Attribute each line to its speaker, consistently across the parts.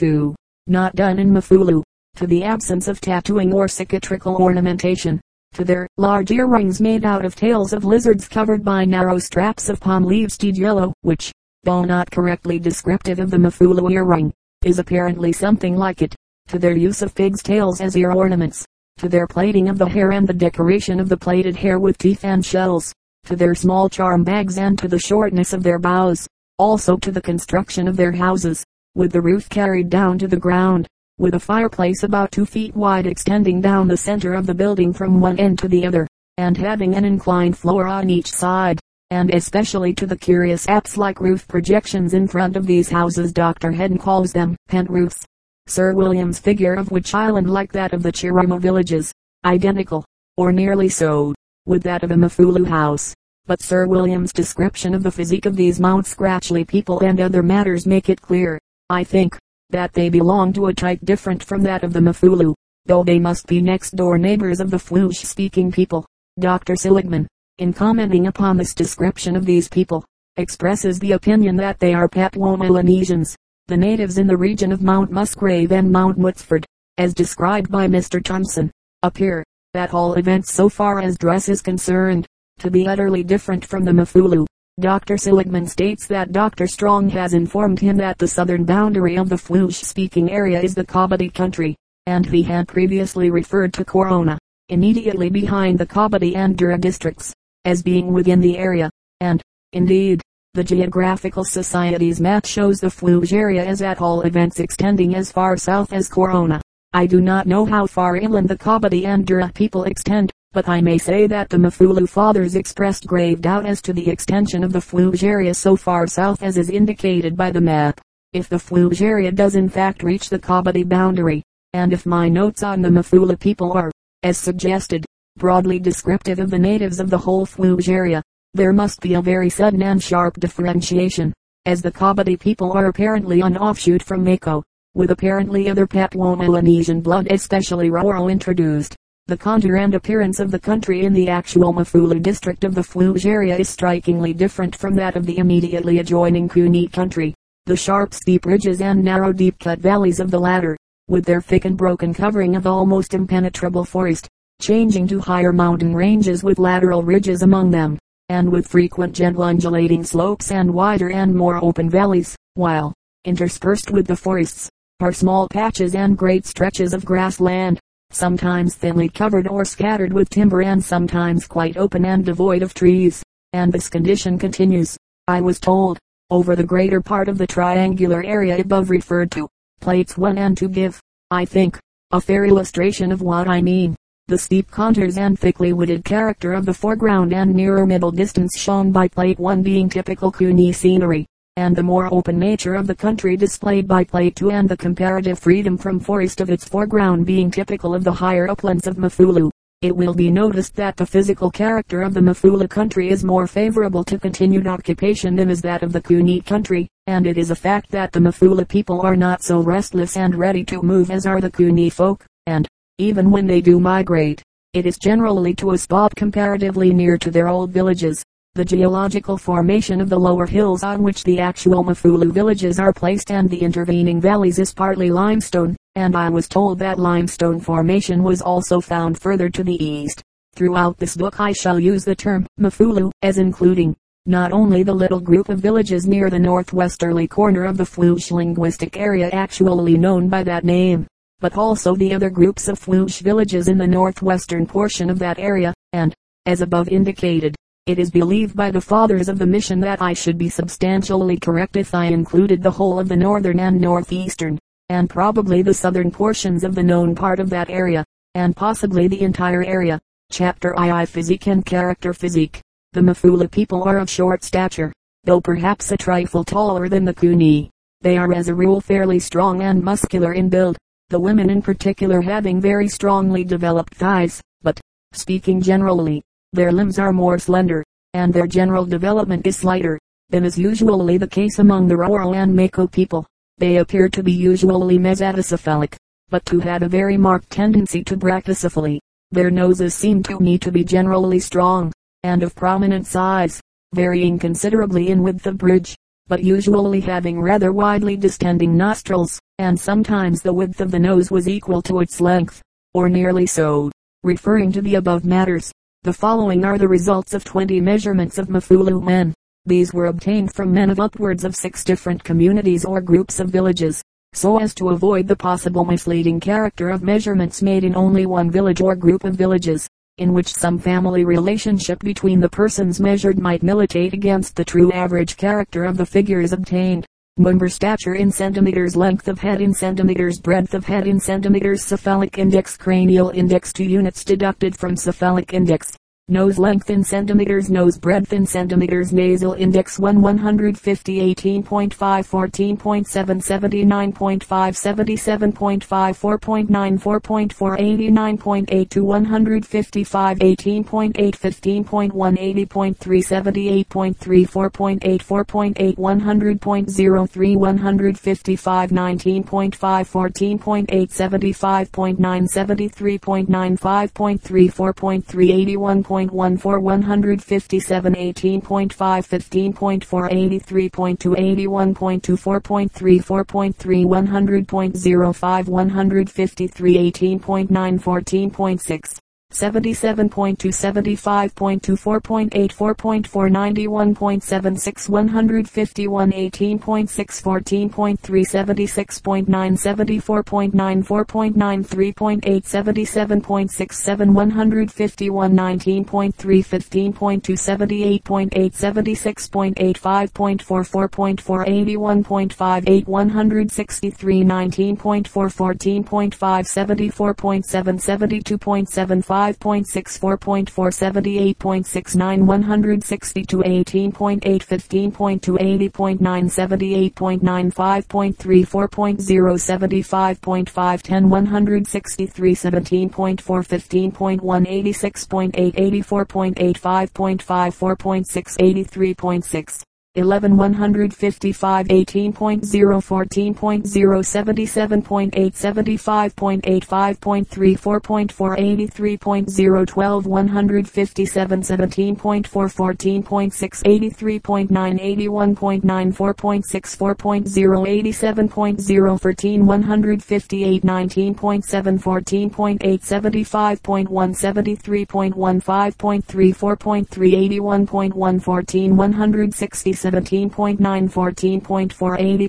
Speaker 1: 2. Not done in Mafulu. To the absence of tattooing or cicatrical ornamentation. To their large earrings made out of tails of lizards covered by narrow straps of palm leaves dyed yellow, which, though not correctly descriptive of the Mafulu earring, is apparently something like it. To their use of pigs' tails as ear ornaments. To their plaiting of the hair and the decoration of the plaited hair with teeth and shells. To their small charm bags and to the shortness of their bows. Also to the construction of their houses, with the roof carried down to the ground, with a fireplace about two feet wide extending down the center of the building from one end to the other, and having an inclined floor on each side, and especially to the curious apse-like roof projections in front of these houses Dr. Haddon calls them pent roofs. Sir William's figure of which island like that of the Chirima villages, identical, or nearly so, with that of a Mafulu house. But Sir William's description of the physique of these Mount Scratchley people and other matters make it clear, I think, that they belong to a type different from that of the Mafulu, though they must be next door neighbors of the Flush speaking people. Dr. Seligman, in commenting upon this description of these people, expresses the opinion that they are Papua Melanesians the natives in the region of Mount Musgrave and Mount Knutsford, as described by Mr. Thompson, appear, at all events so far as dress is concerned, to be utterly different from the Mafulu. Dr. Seligman states that Dr. Strong has informed him that the southern boundary of the Flush-speaking area is the Kabadi country, and he had previously referred to Corona, immediately behind the Kabadi and Dura districts, as being within the area, and, indeed, the Geographical Society's map shows the Fuyughe area as at all events extending as far south as Corona. I do not know how far inland the Kabadi and Dura people extend, but I may say that the Mafulu fathers expressed grave doubt as to the extension of the Fuyughe area so far south as is indicated by the map. If the Fuyughe area does in fact reach the Kabadi boundary, and if my notes on the Mafulu people are, as suggested, broadly descriptive of the natives of the whole Fuyughe area, there must be a very sudden and sharp differentiation, as the Kabadi people are apparently an offshoot from Mekeo, with apparently other Papua-Melanesian blood especially Roro introduced. The contour and appearance of the country in the actual Mafulu district of the Fuyughe area is strikingly different from that of the immediately adjoining Kuni country. The sharp steep ridges and narrow deep cut valleys of the latter, with their thick and broken covering of almost impenetrable forest, changing to higher mountain ranges with lateral ridges among them, and with frequent gentle undulating slopes and wider and more open valleys, while, interspersed with the forests, are small patches and great stretches of grass land, sometimes thinly covered or scattered with timber and sometimes quite open and devoid of trees. And this condition continues, I was told, over the greater part of the triangular area above referred to. Plates 1 and 2 give, I think, a fair illustration of what I mean. The steep contours and thickly wooded character of the foreground and nearer middle distance shown by plate 1 being typical Kuni scenery, and the more open nature of the country displayed by plate 2 and the comparative freedom from forest of its foreground being typical of the higher uplands of Mafulu. It will be noticed that the physical character of the Mafulu country is more favorable to continued occupation than is that of the Kuni country, and it is a fact that the Mafulu people are not so restless and ready to move as are the Kuni folk, and, even when they do migrate, it is generally to a spot comparatively near to their old villages. The geological formation of the lower hills on which the actual Mafulu villages are placed and the intervening valleys is partly limestone, and I was told that limestone formation was also found further to the east. Throughout this book I shall use the term Mafulu as including not only the little group of villages near the northwesterly corner of the Flush linguistic area actually known by that name, but also the other groups of Flush villages in the northwestern portion of that area, and, as above indicated, it is believed by the fathers of the mission that I should be substantially correct if I included the whole of the northern and northeastern, and probably the southern portions of the known part of that area, and possibly the entire area. Chapter II Physique and Character Physique. The Mafulu people are of short stature, though perhaps a trifle taller than the Kuni. They are as a rule fairly strong and muscular in build, the women in particular having very strongly developed thighs, but, speaking generally, their limbs are more slender, and their general development is slighter, than is usually the case among the Roro and Mekeo people. They appear to be usually mesaticephalic, but to have a very marked tendency to brachycephaly. Their noses seem to me to be generally strong, and of prominent size, varying considerably in width of bridge, but usually having rather widely distending nostrils and sometimes the width of the nose was equal to its length, or nearly so. Referring to the above matters, the following are the results of 20 measurements of Mafulu men. These were obtained from men of upwards of six different communities or groups of villages, so as to avoid the possible misleading character of measurements made in only one village or group of villages, in which some family relationship between the persons measured might militate against the true average character of the figures obtained. Number stature in centimeters, length of head in centimeters, breadth of head in centimeters, cephalic index, cranial index, two units deducted from cephalic index nose length in centimeters, nose breadth in centimeters, nasal index 1 150 18.5 14.7 79.5 77.5 4.9 4.4 89.8 to 155 18.8 15.1 80.3 78.3 4.8 4.8 100.03 155 19.5 14.8 75.9 73.9 5.3 4.3 81. 1.1 157 18.5 15.4 83.2 81.2 4.3 4.3 100.05 153 18.9 14.6 77.2 75.2 4.8 4.4 91.76 151 18.6 14.3 76.9 74.9 4.9 3.8 77.67 151 19.3 15.2 78.8 76.8 5.4 4.4 81.5 8 163 19.4 14.5 74.7 72.7 5.6 4.4 78.69 162 18.8 15.2 80.9 78.9 5.3 4.0 75.5 10 163 17.4 15.1 86.8 84.8 5.5 4.6 83.6 11 155 18.0 14.0 77.8 75.8 5.3 4.4 83.0 12 157 17.4 14.6 83.9 81.9 4.6 4.0 87.0 13 158 19.7 14.8 75.1 73.1 5.3 4.3 81.1 14 160 17.9 14.4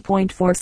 Speaker 1: 80.4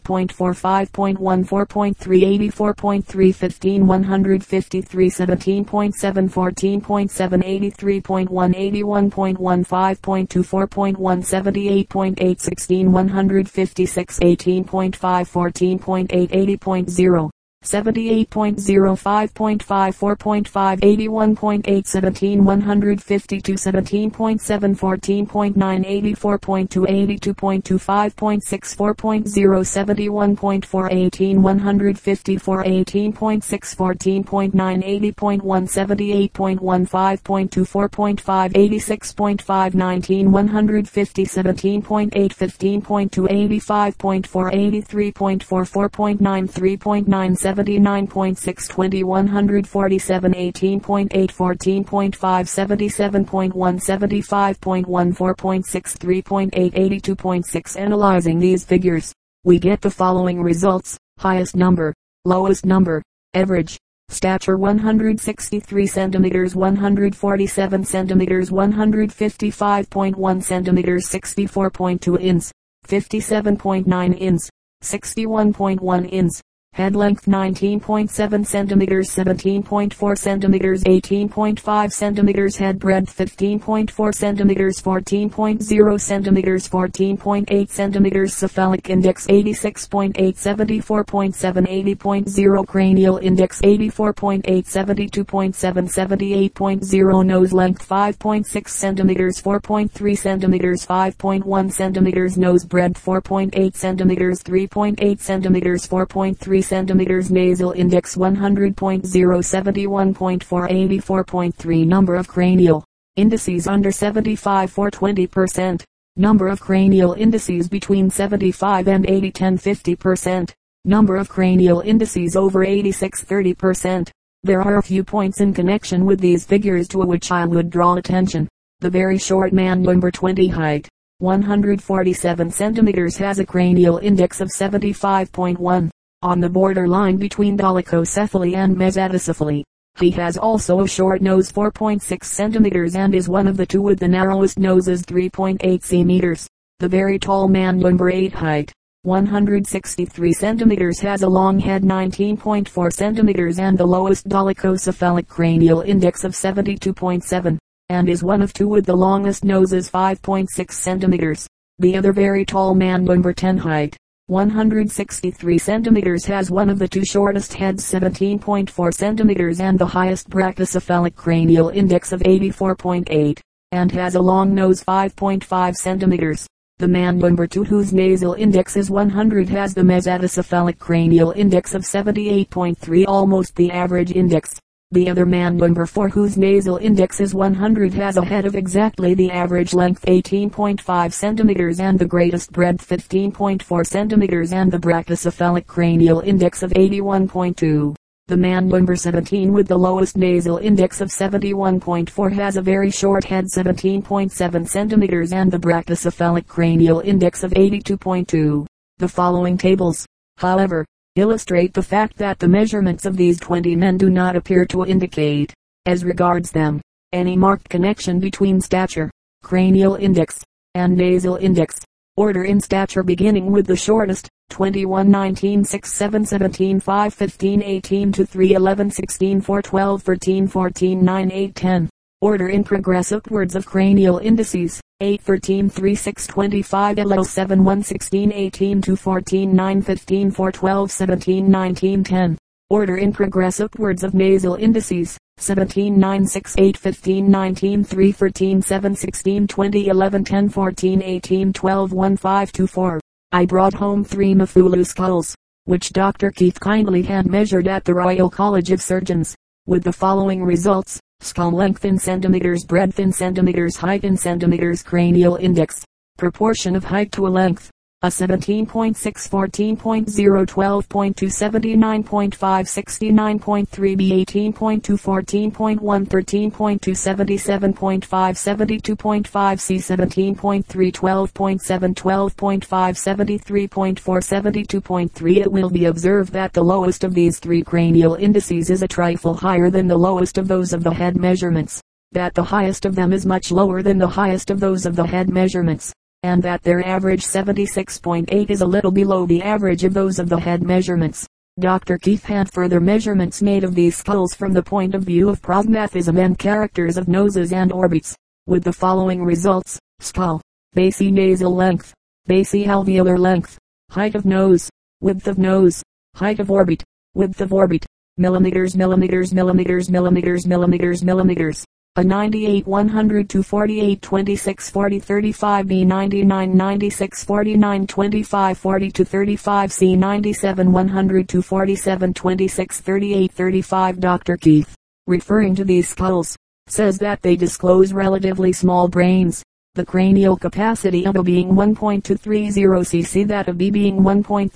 Speaker 1: 78.4 5.1 4.3 84.3 15 153 17.7 14.7 83.1 81.1 5.2 4.1 78.8 16 156 18.5 14.8 80.0 78.0 5.5 4.5 81.8 17 152 17.7 14.9 84.2 82.2 5.6 4.0 71.4 18 154 18.6 14.9 80.1 78.1 5.2 4.5 86.5 19 150 17.8 15.2 85.4 83.4 4.9 3.9 79.6 20 147 18.8 14.5 77.1 75.1 4.6 3.8 82.6 Analyzing these figures, we get the following results. Highest number, lowest number, average, stature 163 centimeters 147 centimeters 155.1 centimeters 64.2 ins 57.9 ins 61.1 ins Head length 19.7 centimeters, 17.4 centimeters, 18.5 centimeters. Head breadth 15.4 centimeters, 14.0 centimeters, 14.8 centimeters. Cephalic index 86.8, 74.7, 80.0. Cranial index 84.8, 72.7, 78.0. Nose length 5.6 centimeters, 4.3 centimeters, 5.1 centimeters. Nose breadth 4.8 centimeters, 3.8 centimeters, 4.3 centimeters nasal index 100.0 71.4 84.3 number of cranial indices under 75 for 20 percent number of cranial indices between 75 and 80 10 50 percent number of cranial indices over 86 30 percent there are a few points in connection with these figures to which I would draw attention. The very short man number 20 height, 147 centimeters has a cranial index of 75.1, on the border line between dolichocephaly and mesaticephaly. He has also a short nose 4.6 centimeters and is one of the two with the narrowest noses 3.8 centimeters. The very tall man number 8 height. 163 centimeters has a long head 19.4 centimeters and the lowest dolichocephalic cranial index of 72.7, and is one of two with the longest noses 5.6 centimeters. The other very tall man number 10 height, 163 centimeters has one of the two shortest heads 17.4 centimeters and the highest brachycephalic cranial index of 84.8, and has a long nose 5.5 centimeters. The man number 2 whose nasal index is 100 has the mesaticephalic cranial index of 78.3 almost the average index. The other man number 4 whose nasal index is 100 has a head of exactly the average length 18.5 centimeters and the greatest breadth 15.4 centimeters and the brachycephalic cranial index of 81.2. The man number 17 with the lowest nasal index of 71.4 has a very short head 17.7 centimeters and the brachycephalic cranial index of 82.2. The following tables, however, illustrate the fact that the measurements of these 20 men do not appear to indicate, as regards them, any marked connection between stature, cranial index, and nasal index. Order in stature beginning with the shortest, 21 19 6 7 17 5 15 18 2 3 11 16 4 12 13 14 9 8 10. Order in progress upwards of cranial indices. 8 13 3 6 25 11 7 1 16 18 2 14 9 15 4 12 17 19 10. Order in progress upwards of nasal indices. 17 9 6 8 15 19 3 13 7 16 20 11 10 14 18 12 1 5 2 4. I brought home three Mafulu skulls, which Dr. Keith kindly had measured at the Royal College of Surgeons, with the following results. Skull length in centimeters, breadth in centimeters, height in centimeters, cranial index, proportion of height to a length, a 17.6, 14.0, 12.2, 79.5, 69.3, B 18.2, 14.1, 13.2, 77.5, 72.5, C 17.3, 12.7, 12.5, 73.4, 72.3. It will be observed that the lowest of these three cranial indices is a trifle higher than the lowest of those of the head measurements, that the highest of them is much lower than the highest of those of the head measurements and that their average 76.8 is a little below the average of those of the head measurements. Dr. Keith had further measurements made of these skulls from the point of view of prognathism and characters of noses and orbits, with the following results. Skull, basi nasal length, basi alveolar length, height of nose, width of nose, height of orbit, width of orbit, millimeters, millimeters, millimeters, millimeters, millimeters, millimeters, a 98 100 to 48 26 40 35 B 99 96 49 25 40 to 35 C 97 100 to 47 26 38 35 Dr. Keith, referring to these skulls, says that they disclose relatively small brains, the cranial capacity of A being 1.230 cc, that of B being 1.330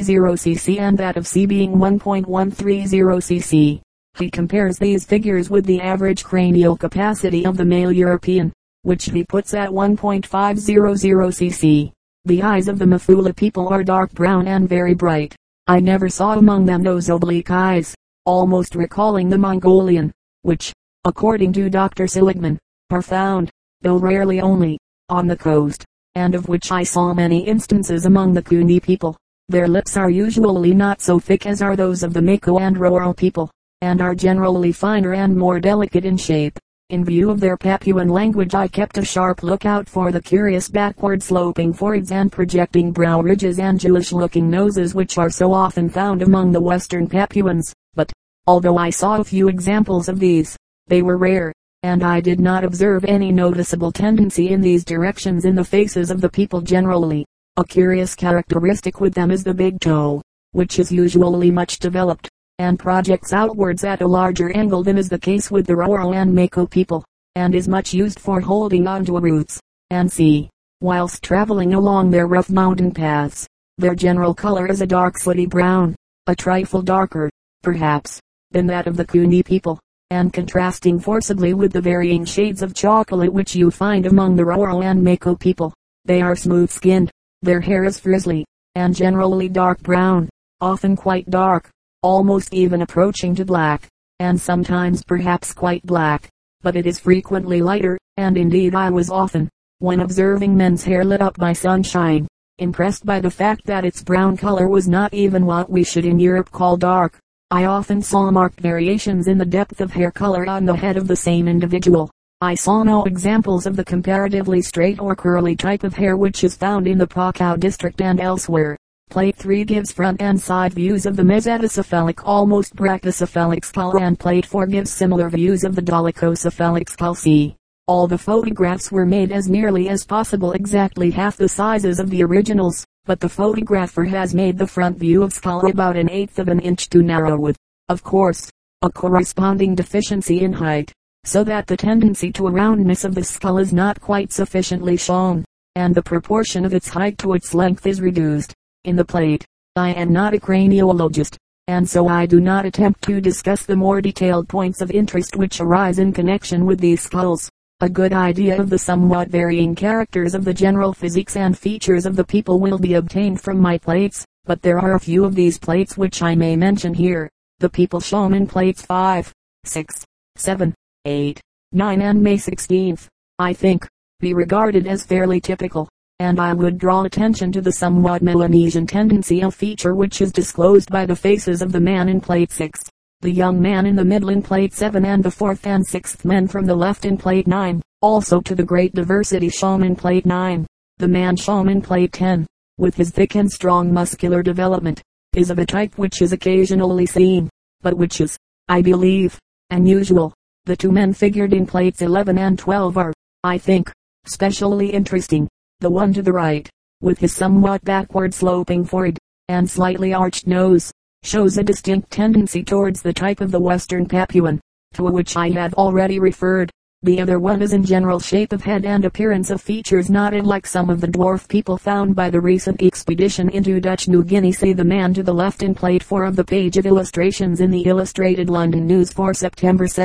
Speaker 1: cc, and that of C being 1.130 cc. He compares these figures with the average cranial capacity of the male European, which he puts at 1.500 cc. The eyes of the Mafulu people are dark brown and very bright. I never saw among them those oblique eyes, almost recalling the Mongolian, which, according to Dr. Seligman, are found, though rarely only, on the coast, and of which I saw many instances among the Kuni people. Their lips are usually not so thick as are those of the Mekeo and Roro people and are generally finer and more delicate in shape. In view of their Papuan language I kept a sharp lookout for the curious backward sloping foreheads and projecting brow ridges and Jewish looking noses which are so often found among the western Papuans, but, although I saw a few examples of these, they were rare, and I did not observe any noticeable tendency in these directions in the faces of the people generally. A curious characteristic with them is the big toe, which is usually much developed and projects outwards at a larger angle than is the case with the Roro and Mekeo people, and is much used for holding on to roots, and sea, whilst traveling along their rough mountain paths. Their general color is a dark sooty brown, a trifle darker, perhaps, than that of the Kuni people, and contrasting forcibly with the varying shades of chocolate which you find among the Roro and Mekeo people. They are smooth skinned. Their hair is frizzly, and generally dark brown, often quite dark, almost even approaching to black, and sometimes perhaps quite black, but it is frequently lighter, and indeed I was often, when observing men's hair lit up by sunshine, impressed by the fact that its brown color was not even what we should in Europe call dark. I often saw marked variations in the depth of hair color on the head of the same individual. I saw no examples of the comparatively straight or curly type of hair which is found in the Pacau district and elsewhere. Plate 3 gives front and side views of the mesaticephalic almost brachycephalic skull and plate 4 gives similar views of the dolichocephalic skull C. All the photographs were made as nearly as possible exactly half the sizes of the originals, but the photographer has made the front view of skull about an eighth of an inch too narrow with, of course, a corresponding deficiency in height, so that the tendency to a roundness of the skull is not quite sufficiently shown, and the proportion of its height to its length is reduced. In the plate, I am not a craniologist, and so I do not attempt to discuss the more detailed points of interest which arise in connection with these skulls. A good idea of the somewhat varying characters of the general physiques and features of the people will be obtained from my plates, but there are a few of these plates which I may mention here. The people shown in plates 5, 6, 7, 8, 9 and May 16th, I think, be regarded as fairly typical, and I would draw attention to the somewhat Melanesian tendency of feature which is disclosed by the faces of the man in plate 6 the young man in the middle in plate 7 and the fourth and sixth men from the left in plate 9, also to the great diversity shown in plate 9. The man shown in plate 10, with his thick and strong muscular development, is of a type which is occasionally seen, but which is, I believe, unusual. The two men figured in plates 11 and 12 are, I think, specially interesting. The one to the right, with his somewhat backward sloping forehead, and slightly arched nose, shows a distinct tendency towards the type of the Western Papuan, to which I had already referred. The other one is in general shape of head and appearance of features not unlike some of the dwarf people found by the recent expedition into Dutch New Guinea. See the man to the left in plate 4 of the page of illustrations in the Illustrated London News for September 2,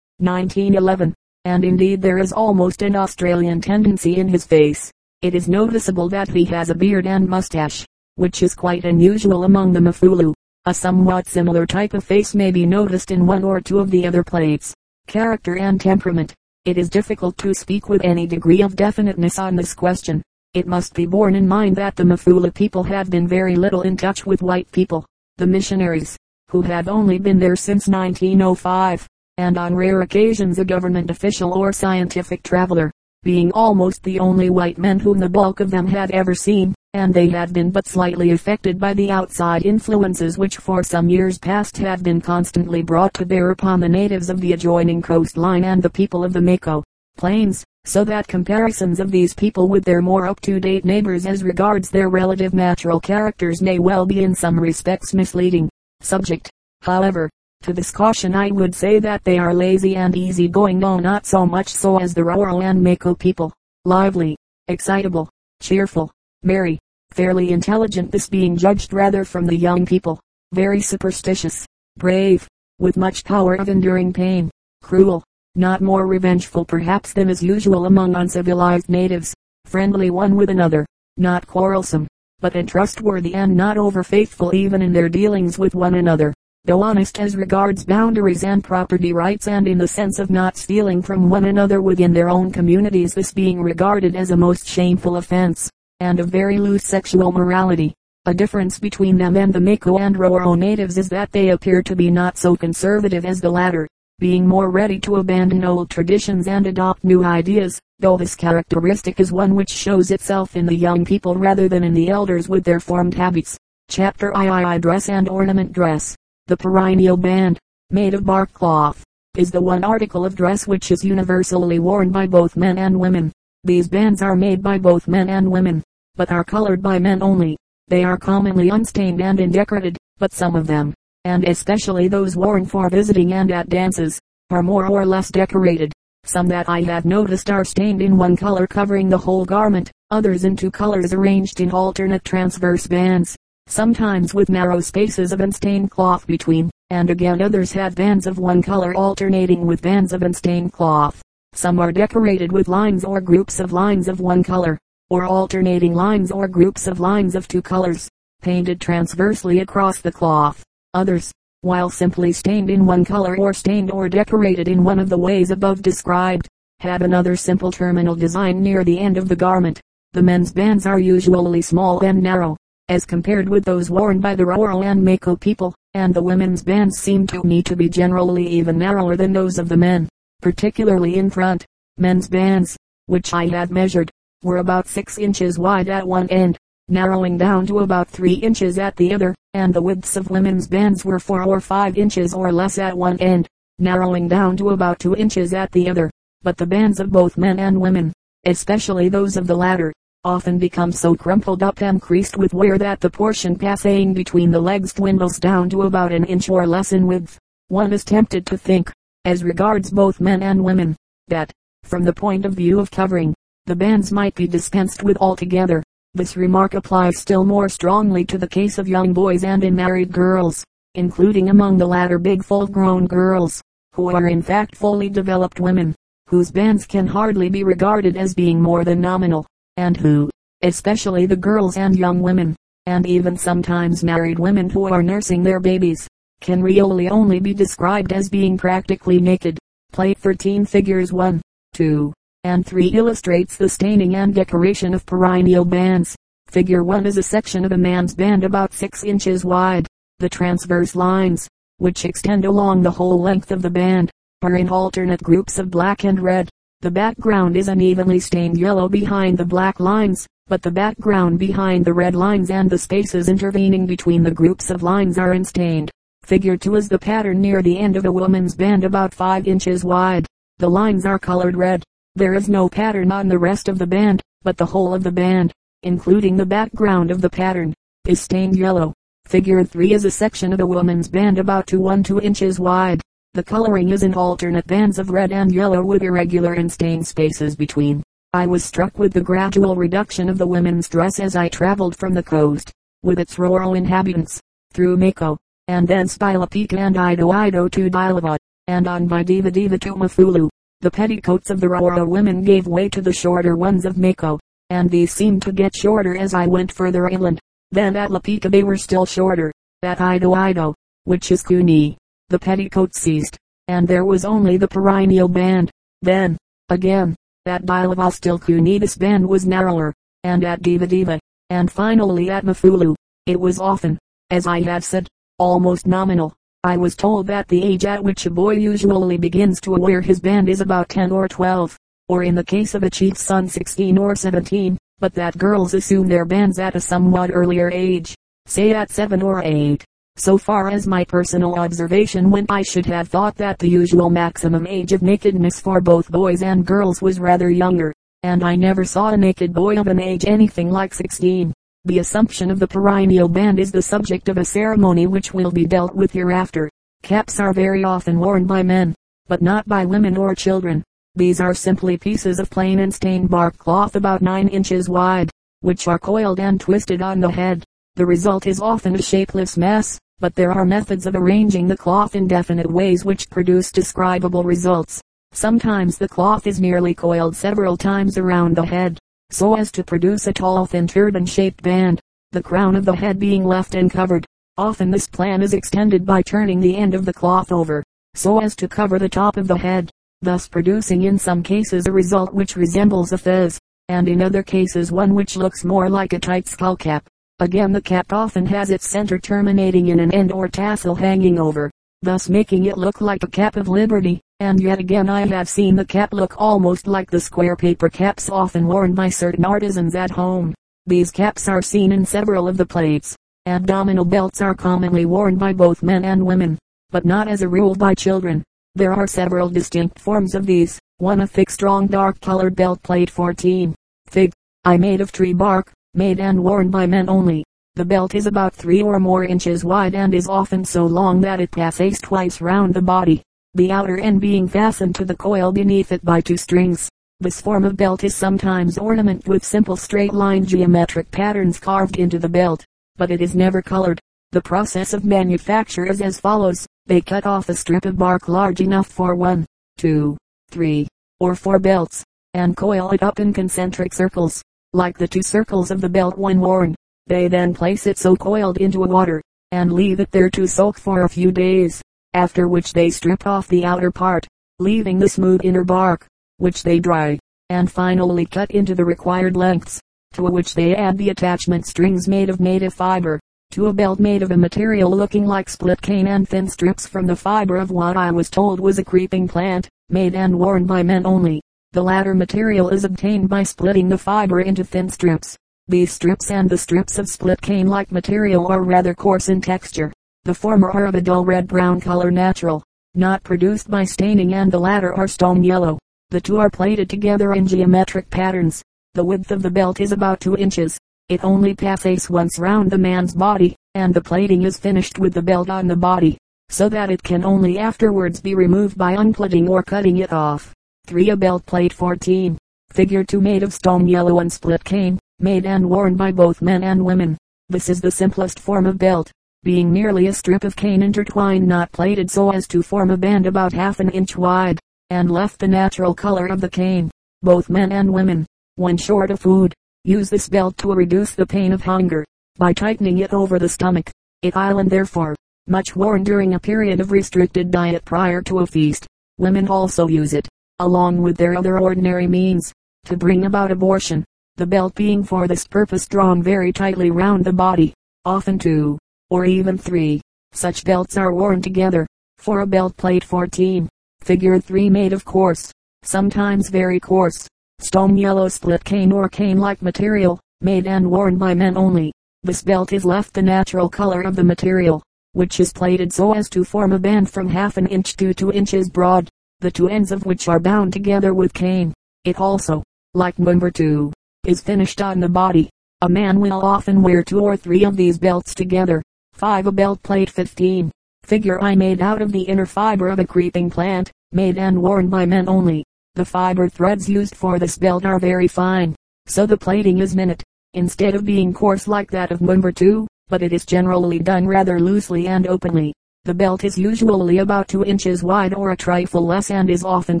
Speaker 1: 1911. And indeed there is almost an Australian tendency in his face. It is noticeable that he has a beard and mustache, which is quite unusual among the Mafulu. A somewhat similar type of face may be noticed in one or two of the other plates. Character and temperament. It is difficult to speak with any degree of definiteness on this question. It must be borne in mind that the Mafulu people have been very little in touch with white people. The missionaries, who have only been there since 1905, and on rare occasions a government official or scientific traveler, being almost the only white men whom the bulk of them had ever seen, and they had been but slightly affected by the outside influences which for some years past had been constantly brought to bear upon the natives of the adjoining coastline and the people of the Mekeo plains, so that comparisons of these people with their more up-to-date neighbors as regards their relative natural characters may well be in some respects misleading. Subject, however, to this caution I would say that they are lazy and easy-going no not so much so as the Roro and Mekeo people. Lively, excitable, cheerful, merry, fairly intelligent this being judged rather from the young people, very superstitious, brave, with much power of enduring pain, cruel, not more revengeful perhaps than is usual among uncivilized natives, friendly one with another, not quarrelsome, but untrustworthy and not over faithful even in their dealings with one another, though honest as regards boundaries and property rights and in the sense of not stealing from one another within their own communities this being regarded as a most shameful offense and of very loose sexual morality. A difference between them and the Mekeo and Roro natives is that they appear to be not so conservative as the latter, being more ready to abandon old traditions and adopt new ideas, though this characteristic is one which shows itself in the young people rather than in the elders with their formed habits. Chapter II Dress and Ornament Dress. The perineal band, made of bark cloth, is the one article of dress which is universally worn by both men and women. These bands are made by both men and women but are colored by men only. They are commonly unstained and indecorated, but some of them, and especially those worn for visiting and at dances, are more or less decorated. Some that I have noticed are stained in one color covering the whole garment, others in two colors arranged in alternate transverse bands, sometimes with narrow spaces of unstained cloth between, and again others have bands of one color alternating with bands of unstained cloth. Some are decorated with lines or groups of lines of one color, or alternating lines or groups of lines of two colors, painted transversely across the cloth. Others, while simply stained in one color or stained or decorated in one of the ways above described, have another simple terminal design near the end of the garment. The men's bands are usually small and narrow, as compared with those worn by the Roro and Mekeo people, and the women's bands seem to me to be generally even narrower than those of the men, particularly in front. Men's bands, which I had measured, were about six inches wide at one end, narrowing down to about three inches at the other, and the widths of women's bands were four or five inches or less at one end, narrowing down to about two inches at the other. But the bands of both men and women, especially those of the latter, often become so crumpled up and creased with wear that the portion passing between the legs dwindles down to about an inch or less in width. One is tempted to think, as regards both men and women, that, from the point of view of covering, the bands might be dispensed with altogether. This remark applies still more strongly to the case of young boys and in married girls, including among the latter big full-grown girls, who are in fact fully developed women, whose bands can hardly be regarded as being more than nominal, and who, especially the girls and young women, and even sometimes married women who are nursing their babies, can really only be described as being practically naked. Plate 13 figures 1, 2, and 3 illustrates the staining and decoration of perineal bands. Figure 1 is a section of a man's band about 6 inches wide. The transverse lines, which extend along the whole length of the band, are in alternate groups of black and red. The background is unevenly stained yellow behind the black lines, but the background behind the red lines and the spaces intervening between the groups of lines are unstained. Figure 2 is the pattern near the end of a woman's band about 5 inches wide. The lines are colored red. There is no pattern on the rest of the band, but the whole of the band, including the background of the pattern, is stained yellow. Figure 3 is a section of a woman's band about 2 1 2 inches wide. The coloring is in alternate bands of red and yellow with irregular and stained spaces between. I was struck with the gradual reduction of the women's dress as I traveled from the coast, with its Roro inhabitants, through Mekeo, and thence by La Lapika and Ido Ido to Dilava, and on by Diva Diva to Mafulu. The petticoats of the Roro women gave way to the shorter ones of Mekeo, and these seemed to get shorter as I went further inland. Then at La Lapika they were still shorter. At Ido Ido, which is Kuni, the petticoat ceased, and there was only the perineal band. Then, again, at Kuni this band was narrower, and at Diva Diva, and finally at Mafulu, it was often, as I have said, almost nominal. I was told that the age at which a boy usually begins to wear his band is about 10 or 12, or in the case of a chief's son 16 or 17, but that girls assume their bands at a somewhat earlier age, say at 7 or 8. So far as my personal observation went I should have thought that the usual maximum age of nakedness for both boys and girls was rather younger, and I never saw a naked boy of an age anything like 16. The assumption of the perineal band is the subject of a ceremony which will be dealt with hereafter. Caps are very often worn by men, but not by women or children. These are simply pieces of plain and stained bark cloth about 9 inches wide, which are coiled and twisted on the head. The result is often a shapeless mass, but there are methods of arranging the cloth in definite ways which produce describable results. Sometimes the cloth is merely coiled several times around the head, so as to produce a tall thin turban-shaped band, the crown of the head being left uncovered. Often this plan is extended by turning the end of the cloth over, so as to cover the top of the head, thus producing in some cases a result which resembles a fez, and in other cases one which looks more like a tight skull cap. Again the cap often has its center terminating in an end or tassel hanging over, thus making it look like a cap of liberty, and yet again I have seen the cap look almost like the square paper caps often worn by certain artisans at home. These caps are seen in several of the plates. Abdominal belts are commonly worn by both men and women, but not as a rule by children. There are several distinct forms of these. One a thick strong dark colored belt plate 14. Fig. I made of tree bark, made and worn by men only. The belt is about three or more inches wide and is often so long that it passes twice round the body the outer end being fastened to the coil beneath it by two strings. This form of belt is sometimes ornamented with simple straight line geometric patterns carved into the belt, but it is never colored. The process of manufacture is as follows. They cut off a strip of bark large enough for one, two, three, or four belts, and coil it up in concentric circles. Like the two circles of the belt when worn. They then place it so coiled into a water, and leave it there to soak for a few days, after which they strip off the outer part, leaving the smooth inner bark, which they dry, and finally cut into the required lengths, to which they add the attachment strings made of native fiber, to a belt made of a material looking like split cane and thin strips from the fiber of what I was told was a creeping plant, made and worn by men only. The latter material is obtained by splitting the fiber into thin strips. These strips and the strips of split cane-like material are rather coarse in texture. The former are of a dull red-brown color natural, not produced by staining and the latter are stone yellow. The two are plaited together in geometric patterns. The width of the belt is about 2 inches. It only passes once round the man's body, and the plating is finished with the belt on the body, so that it can only afterwards be removed by unplaiting or cutting it off. 3. A belt plate 14. Figure 2 made of stone yellow and split cane, made and worn by both men and women. This is the simplest form of belt, being merely a strip of cane intertwined not plaited so as to form a band about half an inch wide, and left the natural color of the cane. Both men and women, when short of food, Use this belt to reduce the pain of hunger, by tightening it over the stomach. It island therefore, much worn during a period of restricted diet prior to a feast. Women also use it, along with their other ordinary means, to bring about abortion. The belt being for this purpose drawn very tightly round the body, often two, or even three. Such belts are worn together, for a belt plate 14, figure 3 made of coarse, sometimes very coarse, stone yellow split cane or cane-like material, made and worn by men only. This belt is left the natural color of the material, which is plaited so as to form a band from half an inch to two inches broad, the two ends of which are bound together with cane. It also, like number two, is finished on the body. A man will often wear two or three of these belts together. 5. A belt plate 15. Figure I made out of the inner fiber of a creeping plant, made and worn by men only. The fiber threads used for this belt are very fine, so the plating is minute, instead of being coarse like that of number 2, but it is generally done rather loosely and openly. The belt is usually about 2 inches wide or a trifle less and is often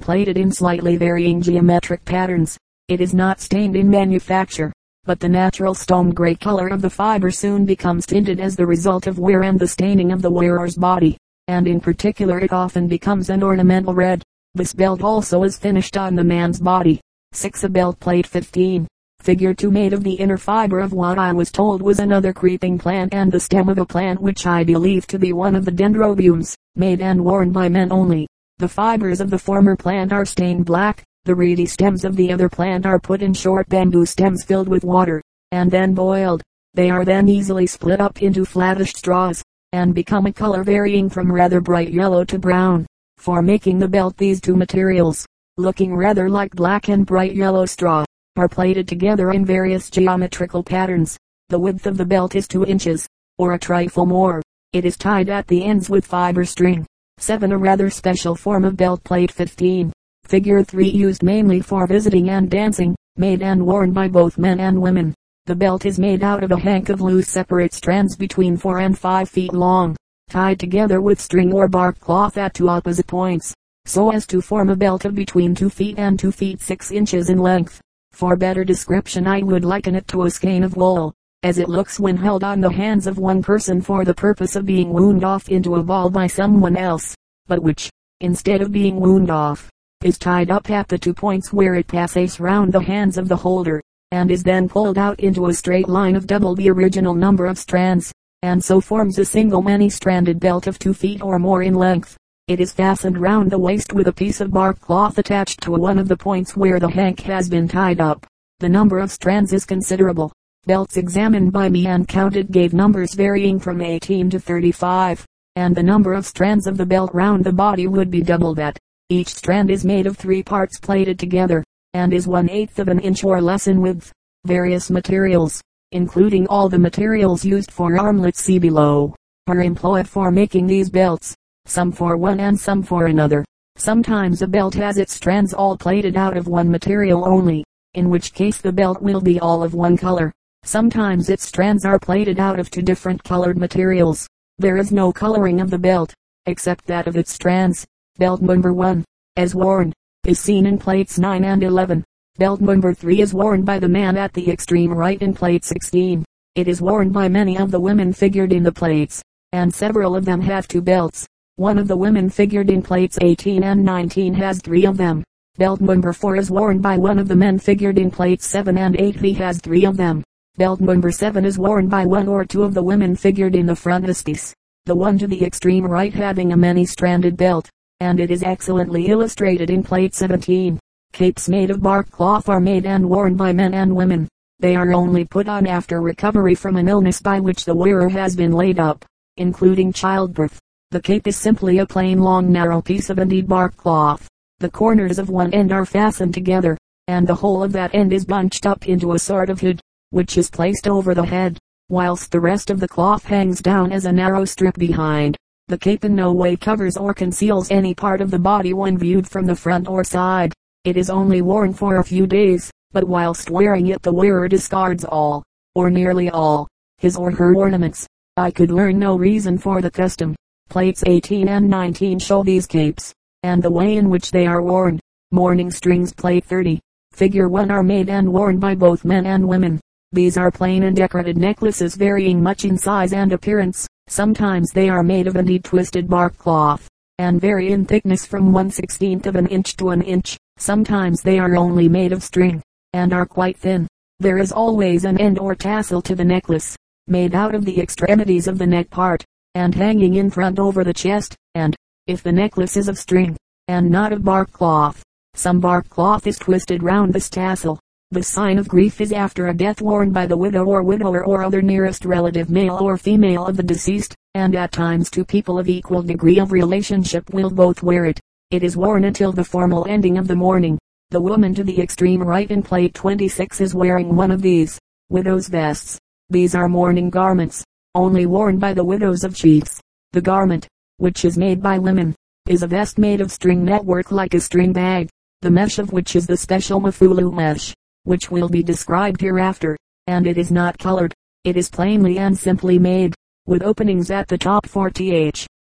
Speaker 1: plated in slightly varying geometric patterns. It is not stained in manufacture, but the natural stone gray color of the fiber soon becomes tinted as the result of wear and the staining of the wearer's body, and in particular it often becomes an ornamental red. This belt also is finished on the man's body. 6. A belt plate 15. Figure 2 made of the inner fiber of what I was told was another creeping plant and the stem of a plant which I believe to be one of the dendrobiums, made and worn by men only. The fibers of the former plant are stained black, the reedy stems of the other plant are put in short bamboo stems filled with water, and then boiled. They are then easily split up into flattish straws, and become a color varying from rather bright yellow to brown. For making the belt these two materials, looking rather like black and bright yellow straw, are plaited together in various geometrical patterns. The width of the belt is 2 inches, or a trifle more. It is tied at the ends with fiber string. 7. A rather special form of belt plate 15. Figure 3 used mainly for visiting and dancing, made and worn by both men and women. The belt is made out of a hank of loose separate strands between 4 and 5 feet long tied together with string or bark cloth at two opposite points, so as to form a belt of between 2 feet and 2 feet 6 inches in length. For better description I would liken it to a skein of wool, as it looks when held on the hands of one person for the purpose of being wound off into a ball by someone else, but which, instead of being wound off, is tied up at the two points where it passes round the hands of the holder, and is then pulled out into a straight line of double the original number of strands and so forms a single many-stranded belt of two feet or more in length. It is fastened round the waist with a piece of bark cloth attached to one of the points where the hank has been tied up. The number of strands is considerable. Belts examined by me and counted gave numbers varying from 18 to 35, and the number of strands of the belt round the body would be double that. Each strand is made of three parts plaited together, and is one eighth of an inch or less in width. Various materials, including all the materials used for armlets see below, are employed for making these belts, some for one and some for another. Sometimes a belt has its strands all plaited out of one material only, in which case the belt will be all of one color. Sometimes its strands are plaited out of two different colored materials. There is no coloring of the belt, except that of its strands. Belt number 1, as worn, is seen in plates 9 and 11. Belt number 3 is worn by the man at the extreme right in plate 16. It is worn by many of the women figured in the plates, and several of them have two belts. One of the women figured in plates 18 and 19 has three of them. Belt number 4 is worn by one of the men figured in plates 7 and 8 he has three of them. Belt number 7 is worn by one or two of the women figured in the frontispiece. The one to the extreme right having a many-stranded belt, and it is excellently illustrated in plate 17. Capes made of bark cloth are made and worn by men and women. They are only put on after recovery from an illness by which the wearer has been laid up, including childbirth. The cape is simply a plain long narrow piece of indeed bark cloth. The corners of one end are fastened together, and the whole of that end is bunched up into a sort of hood, which is placed over the head, whilst the rest of the cloth hangs down as a narrow strip behind. The cape in no way covers or conceals any part of the body when viewed from the front or side. It is only worn for a few days, but whilst wearing it the wearer discards all, or nearly all, his or her ornaments. I could learn no reason for the custom. Plates 18 and 19 show these capes, and the way in which they are worn. Mourning strings plate 30. Figure 1 are made and worn by both men and women. These are plain and decorated necklaces varying much in size and appearance. Sometimes they are made of indeed twisted bark cloth, and vary in thickness from one sixteenth of an inch to an inch. Sometimes they are only made of string, and are quite thin. There is always an end or tassel to the necklace, made out of the extremities of the neck part, and hanging in front over the chest, and, if the necklace is of string, and not of bark cloth, some bark cloth is twisted round this tassel. The sign of grief is after a death worn by the widow or widower or other nearest relative male or female of the deceased, and at times two people of equal degree of relationship will both wear it. It is worn until the formal ending of the mourning. The woman to the extreme right in plate 26 is wearing one of these widow's vests. These are mourning garments, only worn by the widows of chiefs. The garment, which is made by women, is a vest made of string network like a string bag, the mesh of which is the special mafulu mesh, which will be described hereafter, and it is not colored. It is plainly and simply made, with openings at the top for th